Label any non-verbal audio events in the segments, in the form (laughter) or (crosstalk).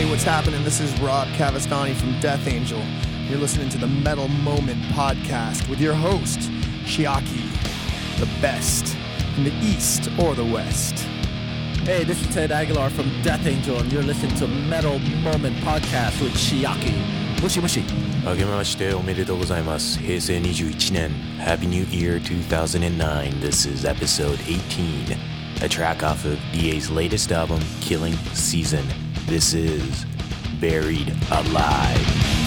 Hey, what's happening? This is Rob Cavestany from Death Angel. You're listening to the Metal Moment podcast with your host, Chiaki, the best from the East or the West. Hey, this is Ted Aguilar from Death Angel, and you're listening to Metal Moment podcast with Chiaki. Mushi mushi. あけましておめでとうございます。平成21年 Happy New Year 2009. This is episode 18, a track off of DA's latest album, Killing Season. This is Buried Alive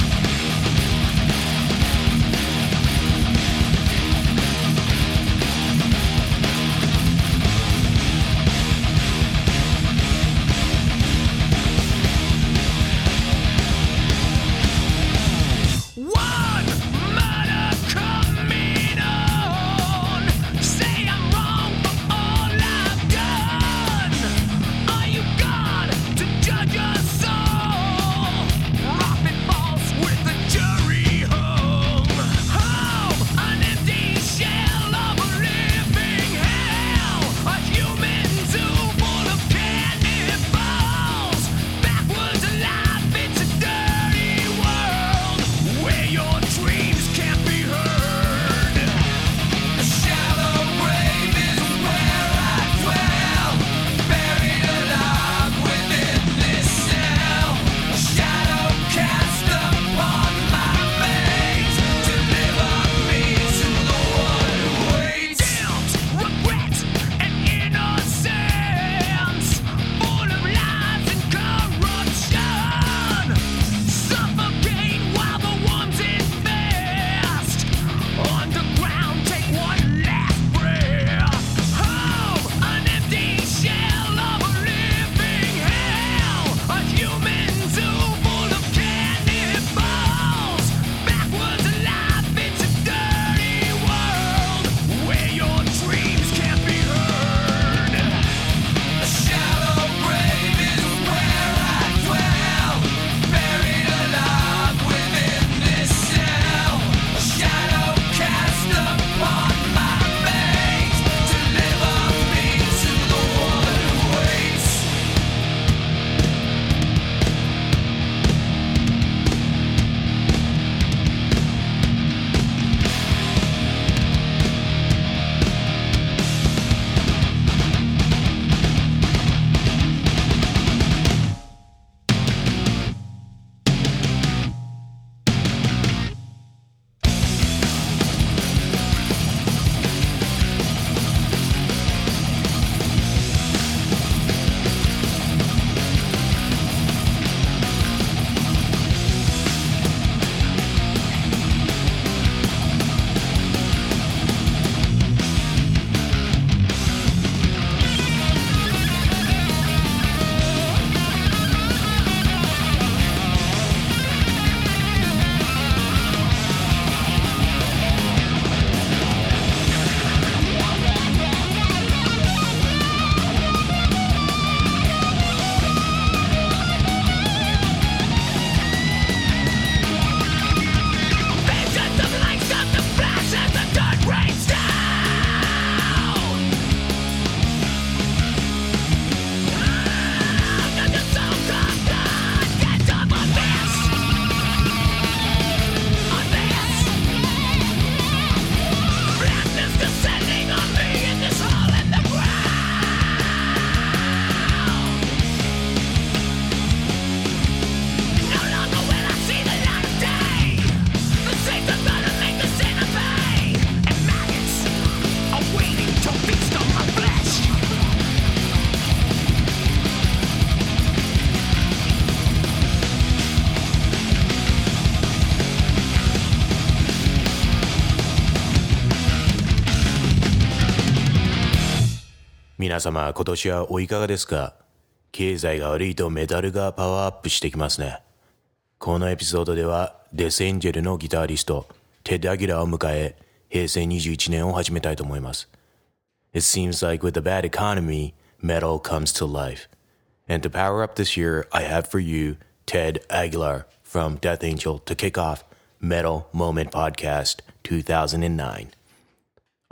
皆様今年はおいかがですか経済が悪いとメタルがパワーアップしてきますね。このエピソードではデスエンジェルのギタリストテッド・アギラを迎え平成21年を始めたいと思います。It seems like with the bad economy, metal comes to life. And to power up this year, I have for you Ted Aguilar from Death Angel to kick off Metal Moment Podcast 2009.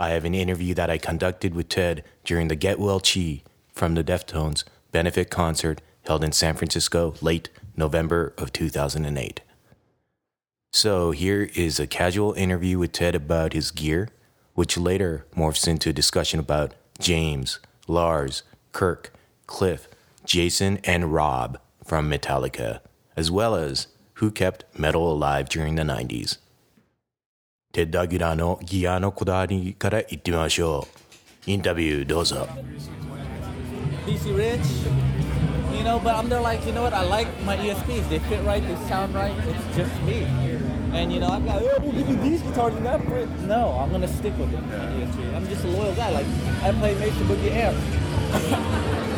I have an interview that I conducted with Ted during the Get Well Chi from the Deftones benefit concert held in San Francisco late November of 2008. So here is a casual interview with Ted about his gear, which later morphs into a discussion about James, Lars, Kirk, Cliff, Jason, and Rob from Metallica, as well as who kept metal alive during the 90s. テッド・アギラーのギアのこだわりからいってみましょう。インタビューどうぞ。BC Rich, you know, but I'm there like, you know what? I like my ESPs. They fit right, they sound right. It's just me. And you know, I'm like, oh, we'll give you these guitars and that for it. No, I'm gonna stick with it. my ESP. I'm just a loyal guy. Like, I play Mason Boogie amps,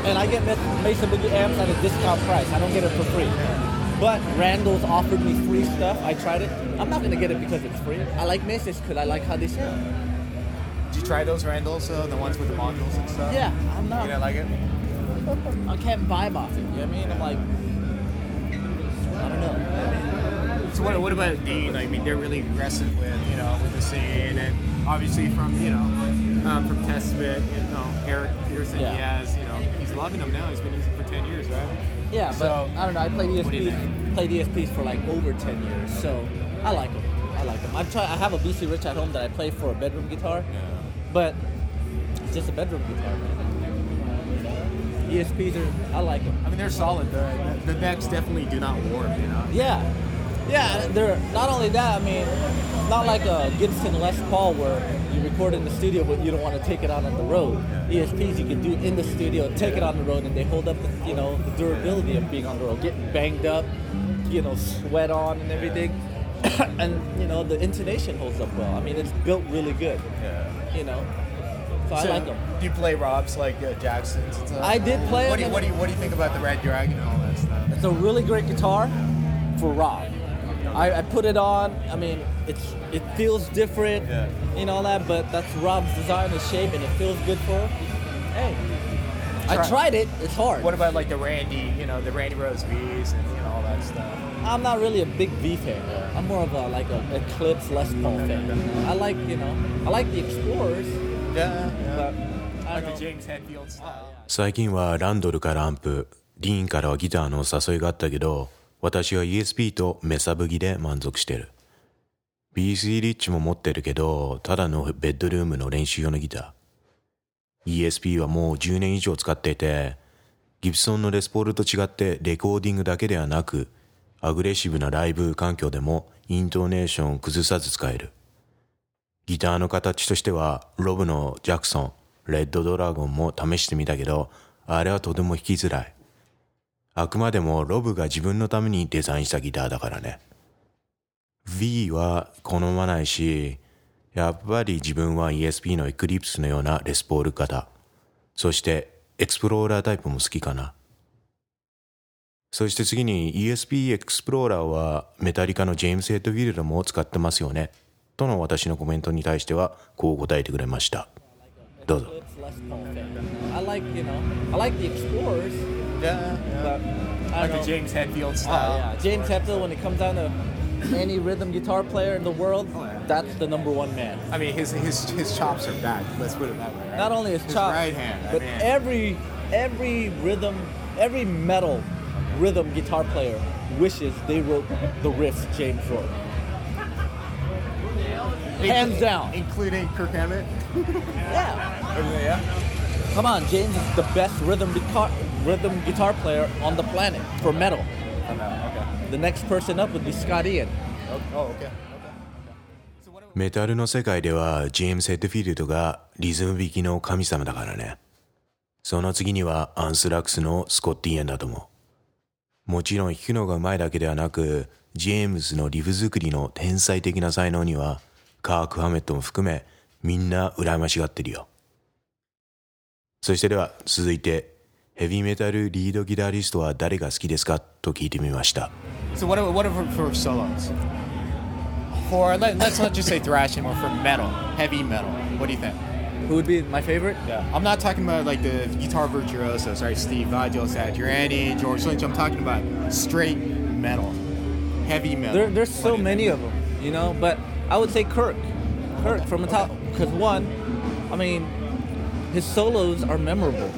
and I get Mason Boogie amps at a discount price. I don't get it for free. But Randall's offered me free stuff. I tried it. I'm not gonna get it because it's free. I like Mesas because I like how they sound. Did you try those Randalls, uh, the ones with the modules and stuff? Yeah, I'm not. You didn't like it? I can't vibe off it. You know what I mean? I'm like, I don't know. So what, what about Dean? I mean, they're really aggressive with you know with the scene, and obviously from you know um, from Testament, you know Eric Peterson, Yeah. he has you know he's loving them now. He's been using ten years, right? Yeah, but So- I don't know. I played What do you ESPs, played ESPs for like over ten years, so I like them. I like them. I've tried. I have a BC Rich at home that I play for a bedroom guitar, but it's just a bedroom guitar, man. ESPs are. I like them. I mean, they're solid. The, the necks definitely do not warp, you know. Yeah, yeah. They're not only that. I mean, not like a Gibson Les Paul where you record in the studio, but you don't want to take it out on the road. ESPs you can do in the studio, take it on the road, and they hold up the you know the durability of being on the road, getting banged up, you know, sweat on and everything, (coughs) and you know the intonation holds up well. I mean, it's built really good. Yeah. You know, so, I like them. Do you play Robs like uh, Jackson's and stuff? I did play What do, you, what, do you, what do you think about the Red Dragon and all that stuff? It's a really great guitar for rock. I, I put it on. I mean, it's it feels different yeah. and all that, but that's Rob's design and shape, and it feels good for her. Hey, Try. I tried it. It's hard. What about like the Randy? You know, the Randy Rhoads V's and you know all that stuff. I'm not really a big V fan. Yeah. I'm more of a like a Eclipse Les Paul fan. I like you know I like the Explorers. Yeah. yeah. Like James Hetfield style. 最近はランドルからアンプ、リーンからはギターの誘いがあったけど、私は ESP とメサブギで満足してる。BC リッチも持ってるけど、ただのベッドルームの練習用のギター。ESP はもう10年以上使っていて、ギブソンのレスポールと違ってレコーディングだけではなく、アグレッシブなライブ環境でもイントネーションを崩さず使える。ギターの形としては、ロブのジャクソン、レッドドラゴンも試してみたけど、あれはとても弾きづらい。あくまでもロブが自分のためにデザインしたギターだからね。V は好まないし、やっぱり自分は ESP のエクリプスのようなレスポール型。そしてエクスプローラータイプも好きかな。そして次に ESP エクスプローラーはメタリカのジェームス・ヘッドフィールドも使ってますよね。との私のコメントに対してはこう答えてくれました。どうぞ。Eclipse Les Paul fan. I like know the Explorers, Yeah, but I Like don't the. James Hetfield Oh, style. yeah. James Hetfield, when it comes down to any rhythm guitar player in the world, oh, that's the number one man. I mean, his his his chops are bad. Let's put it that way. Right? Not only his his chops, right hand, but every every rhythm, every metal rhythm guitar player wishes they wrote the riffs James wrote. Hands down. including Kirk Hammett. (laughs) Yeah. Yeah. Come on, James is the best rhythm guitar rhythm guitar player on the planet for metal. The next person up would be Scott Ian. Oh, oh, okay. メタルの世界ではジェームス・ヘッドフィールドがリズム弾きの神様だからね。その次にはアンスラックスのスコッティエンだと思う。もちろん弾くのが上手いだけではなく、ジェームズのリフ作りの天才的な才能には、カーク・ハメットも含めみんな羨ましがってるよ。そしてでは続いて、ヘビーメタルリードギタリストは誰が好きですかと聞いてみました。 So what? What for, for solos? For let, let's not just say thrash anymore. For metal, heavy metal. What do you think? Who would be my favorite? Yeah. I'm not talking about like the guitar virtuosos, right? Steve Vai, Satriani, George Lynch. I'm talking about straight metal, heavy metal. There, there's so What do you many of them, you know. But I would say Kirk, Kirk from the top, because one, I mean, his solos are memorable.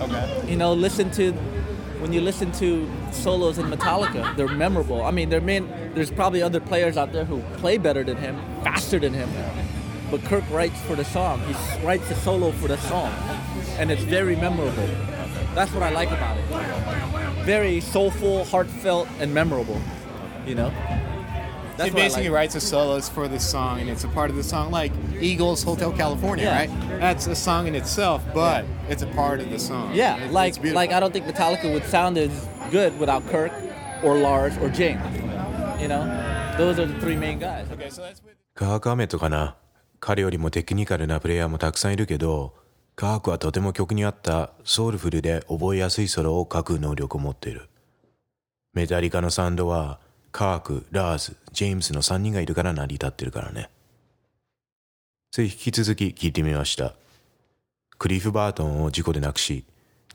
Okay. You know, listen to when you listen to solos in Metallica, they're memorable. I mean, there mean there's probably other players out there who play better than him, faster than him, but Kirk writes for the song. He writes the solo for the song, and it's very memorable. That's what I like about it. Very soulful, heartfelt, and memorable. You know. That's he what I basically like. writes the solos for the song, and it's a part of the song, like Eagles Hotel California, Yeah. right? That's a song in itself, but it's a part of the song. Yeah, It's- like it's like I don't think Metallica would sound as good without Kirk or Lars or James. You know, those are the three main guys. Okay, so that's with カーク・アメットかな彼よりもテクニカルなプレイヤーもたくさんいるけどカークはとても曲に合ったソウルフルで覚えやすいソロを書く能力を持っているメタリカのサウンドはカーク、ラーズ、ジェームスの3人がいるから成り立ってるからねそれ引き続き聞いてみましたクリフ・バートンを事故で亡くし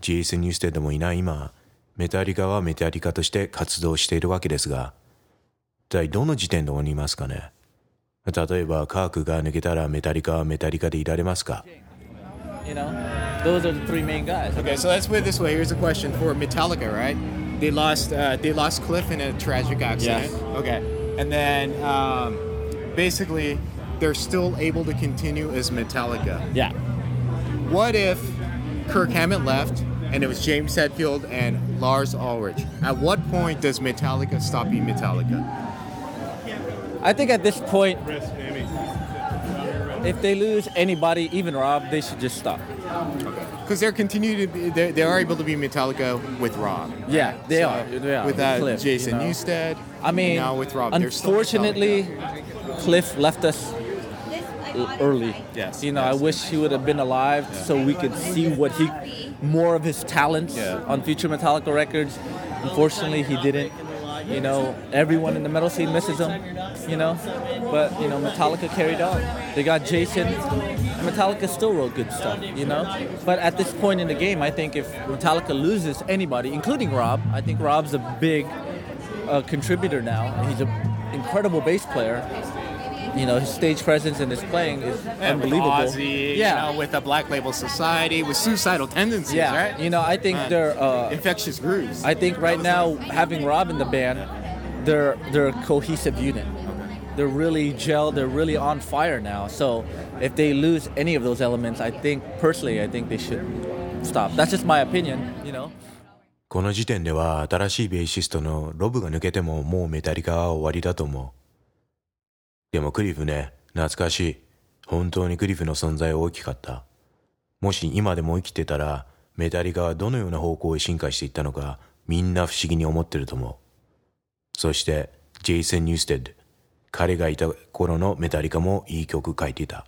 ジェイソン・ニューステッドもいない今メタリカはメタリカとして活動しているわけですが一体どの時点で終わりますかね？例えばカークが抜けたらメタリカはメタリカでいられますか？You know, those are the three main guys. Okay, so let's put it this way. Here's a question for Metallica, right? They lost uh, they lost Cliff in a tragic accident. Yes. Okay, and then um, basically they're still able to continue as Metallica. Yeah. What if Kirk Hammett left and it was James Hetfield and Lars Ulrich? At what point does Metallica stop being Metallica? I think at this point, if they lose anybody, even Rob, they should just stop. Because they're continue to be, they they are able to be Metallica with Rob. Yeah, they So, are. They are. With uh, Cliff, Jason you know. I mean, now with Rob. unfortunately, Cliff left us early. Yes, You know, yes. I wish he would have been alive so we could see what he, more of his talents Yeah. on future Metallica records. Unfortunately, he didn't. You know, everyone in the metal scene misses him. You know, but you know, Metallica carried on. They got Jason. Metallica still wrote good stuff. You know, but at this point in the game, I think if Metallica loses anybody, including Rob, I think Rob's a big uh, contributor now. He's an incredible bass player You know, his stage presence and his playing is Yeah, with unbelievable. Ozzy, yeah, you know, with the Black Label Society, with suicidal tendencies, yeah. right? You know, I think Man. they're. Uh, Infectious grooves. I think right now having Rob in the band, they're they're a cohesive unit. They're really gelled. They're really on fire now. So if they lose any of those elements, I think personally, I think they should stop. That's just my opinion. You know. この時点では新しいベーシストのロブが抜けてももうメタリカは終わりだと思う。 でもクリフね、懐かしい。本当にクリフの存在は大きかった。もし今でも生きてたら、メタリカはどのような方向へ進化していったのか、みんな不思議に思ってると思う。そして、ジェイソン・ニューステッド。彼がいた頃のメタリカもいい曲書いていた。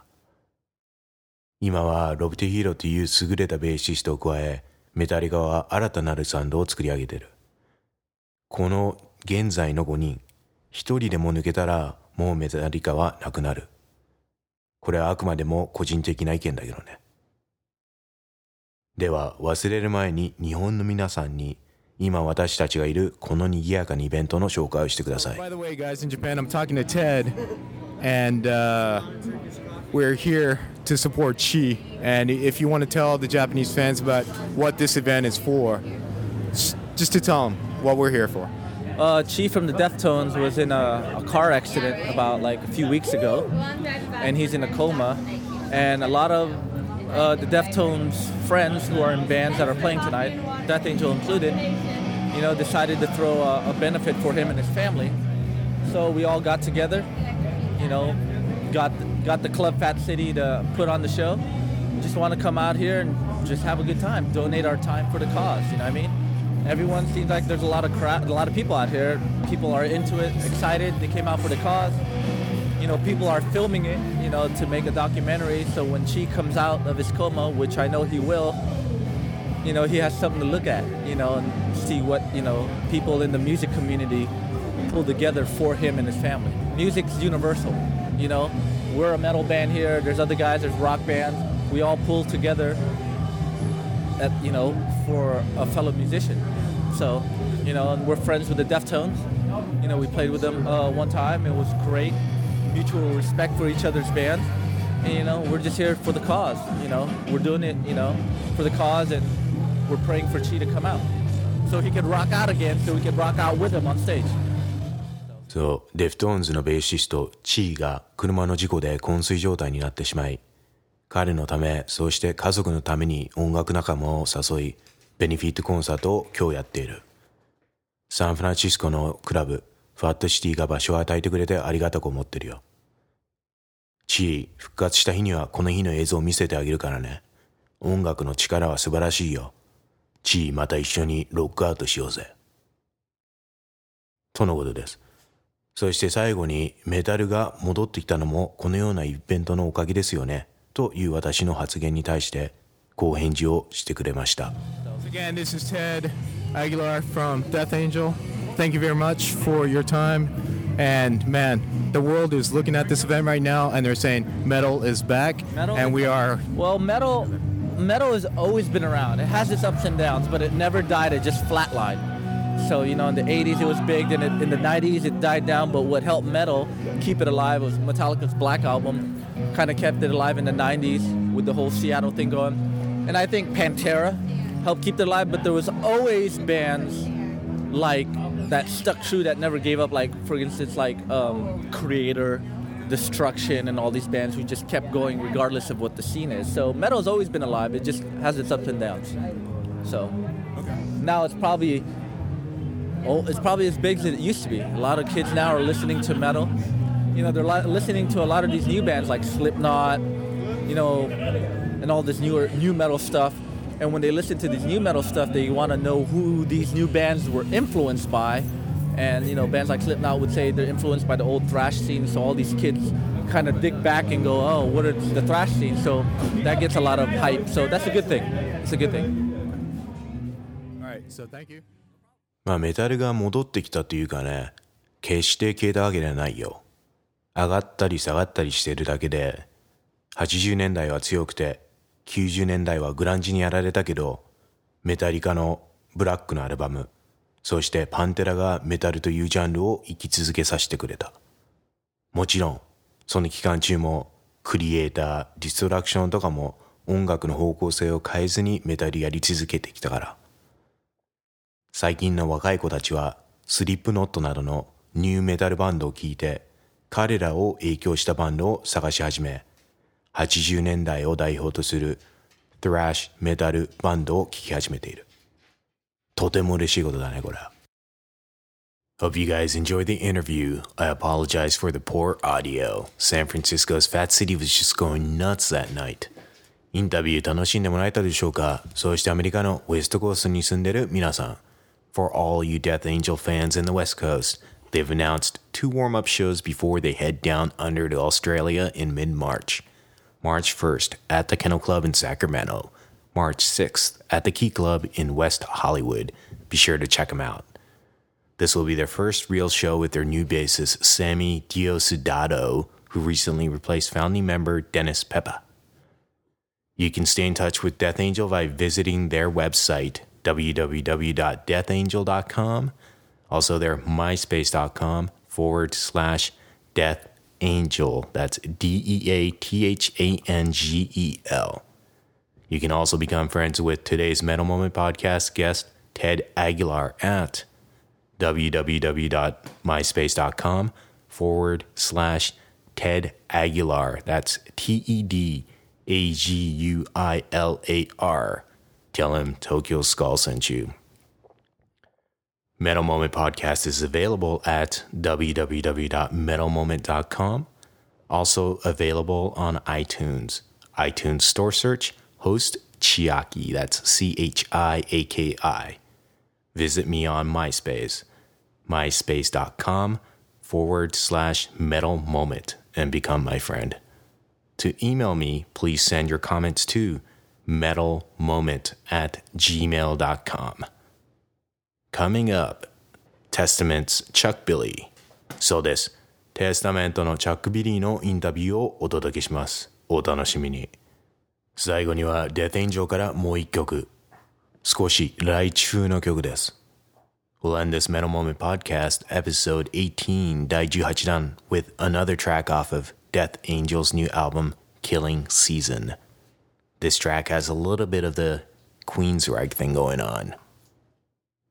今はロブ・ティヒーローという優れたベーシストを加え、メタリカは新たなるサンドを作り上げてる。この現在の5人、一人でも抜けたらもうメタリカはなくなる。これはあくまでも個人的な意見だけどね。では忘れる前に日本の皆さんに今私たちがいるこの賑やかなイベントの紹介をしてください。By the way, guys, in Japan, I'm talking to Ted, and uh, we're here to support Chi. And if you want to tell the Japanese fans about what this event is for, just to tell them what we're here for. Uh, Chi from the Deftones was in a, a car accident about like a few weeks ago, and he's in a coma. And a lot of uh, the Deftones friends who are in bands that are playing tonight, Death Angel included, you know, decided to throw a, a benefit for him and his family. So we all got together, you know, got got the Club Fat City to put on the show. Just want to come out here and just have a good time, donate our time for the cause. You know what I mean? Everyone seems like there's a lot of crowd, a lot of people out here. People are into it, excited. They came out for the cause. You know, people are filming it, you know, to make a documentary. So when Chi comes out of his coma, which I know he will, you know, he has something to look at, you know, and see what, you know, people in the music community pull together for him and his family. Music's universal, you know. We're a metal band here. There's other guys. There's rock bands. We all pull together, at, you know, for a fellow musician. So, you know, and we're friends with the Deftones. You know, we played with them uh, one time. It was great. Mutual respect for each other's band. And, you know, we're just here for the cause. You know, we're doing it, you know, for the cause, and we're praying for Chi to come out. so he could rock out again, so we could rock out with him on stage. そう、デフトーンズのベーシスト、チーが車の事故で昏睡状態になってしまい、彼のため、そして家族のために音楽仲間を誘い、ベネフィットコンサートを今日やっている。サンフランシスコのクラブ、ファットシティが場所を与えてくれてありがたく思ってるよ。チー、復活した日にはこの日の映像を見せてあげるからね。音楽の力は素晴らしいよ。チー、また一緒にロックアウトしようぜ。とのことです。そして最後にメダルが戻ってきたのもこのようなイベントのおかげですよね。という私の発言に対してこう返事をしてくれました。 Again, this is Ted Aguilar from Death Angel. Thank you very much for your time. And man, the world is looking at this event right now and they're saying metal is back. Metal and is- we are Well, metal, metal has always been around. It has its ups and downs, but it never died. It just flatlined. So you know, in the '80s it was big. Then it, in the '90s it died down. But what helped metal keep it alive was Metallica's Black album. Kind of kept it alive in the '90s with the whole Seattle thing going. And I think Pantera helped keep it alive. But there was always bands like that stuck true that never gave up. Like for instance, like um, Kreator, Destruction, and all these bands who just kept going regardless of what the scene is. So metal's always been alive. It just has its ups and downs. So now it's probably oh, it's probably as big as it used to be. A lot of kids now are listening to metal. You know, they're li- listening to a lot of these new bands like Slipknot, you know, and all this newer new metal stuff. And when they listen to these new metal stuff, they want to know who these new bands were influenced by. And you know, bands like Slipknot would say they're influenced by the old thrash scene. So all these kids kind of dig back and go, "Oh, what is the thrash scene?" So that gets a lot of hype. So that's a good thing. It's a good thing. all right. So thank you. まあメタルが戻ってきたというかね、決して消えたわけではないよ。上がったり下がったりしてるだけで、80年代は強くて、 90年代はグランジにやられたけど、メタリカのブラックのアルバム、そしてパンテラがメタルというジャンルを生き続けさせてくれた。もちろん、その期間中も、クリエイター、ディストラクションとかも音楽の方向性を変えずにメタルやり続けてきたから。最近の若い子たちはスリップノットなどのニューメタルバンドを聴いて彼らを影響したバンドを探し始め80年代を代表とするトラッシュメタルバンドを聴き始めているとても嬉しいことだねこれ Hope you guys enjoyed the interview. I apologize for the poor audio. San Francisco's Fat City was just going nuts that night. インタビュー楽しんでもらえたでしょうかそしてアメリカのウェストコーストに住んでる皆さん。For all you Death Angel fans in the West Coast, they've announced two warm up shows before they head down under to Australia in mid March. March 1st at the Kennel Club in Sacramento. March 6th at the Key Club in West Hollywood. Be sure to check them out. This will be their first real show with their new bassist, Sammy Diosdado, who recently replaced founding member Dennis Pepa. You can stay in touch with Death Angel by visiting their website, www.deathangel.com, also their myspace.com forward slash death angel. That's D E A T H A N G E L. You can also become friends with today's Metal Moment podcast guest, Ted Aguilar, at www.myspace.com forward slash Ted Aguilar. That's T E D A G U I L A R. Tell him Tokyo Skull sent you. Metal Moment Podcast is available at www.metalmoment.com. Also available on iTunes. iTunes store search, host Chiaki. That's C H I A K I. Visit me on MySpace, myspace.com forward slash metal moment, and become my friend. To email me, please send your comments to metalmoment at gmail.com coming up Testaments Chuck Billy. そうです。テスタメントのチャック・ビリーのインタビューをお届けします。お楽しみに。最後にはデテンジョからもう一曲。少し来中の曲です。We'll end this Metal Moment podcast, episode 18, 第18弾 with another track off of Death Angel's new album, Killing Season. This track has a little bit of the Queensrÿche thing going on.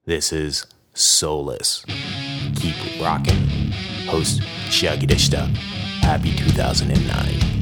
This is Soulless. Keep rocking. Host Shaggy Dishta. Happy 2009.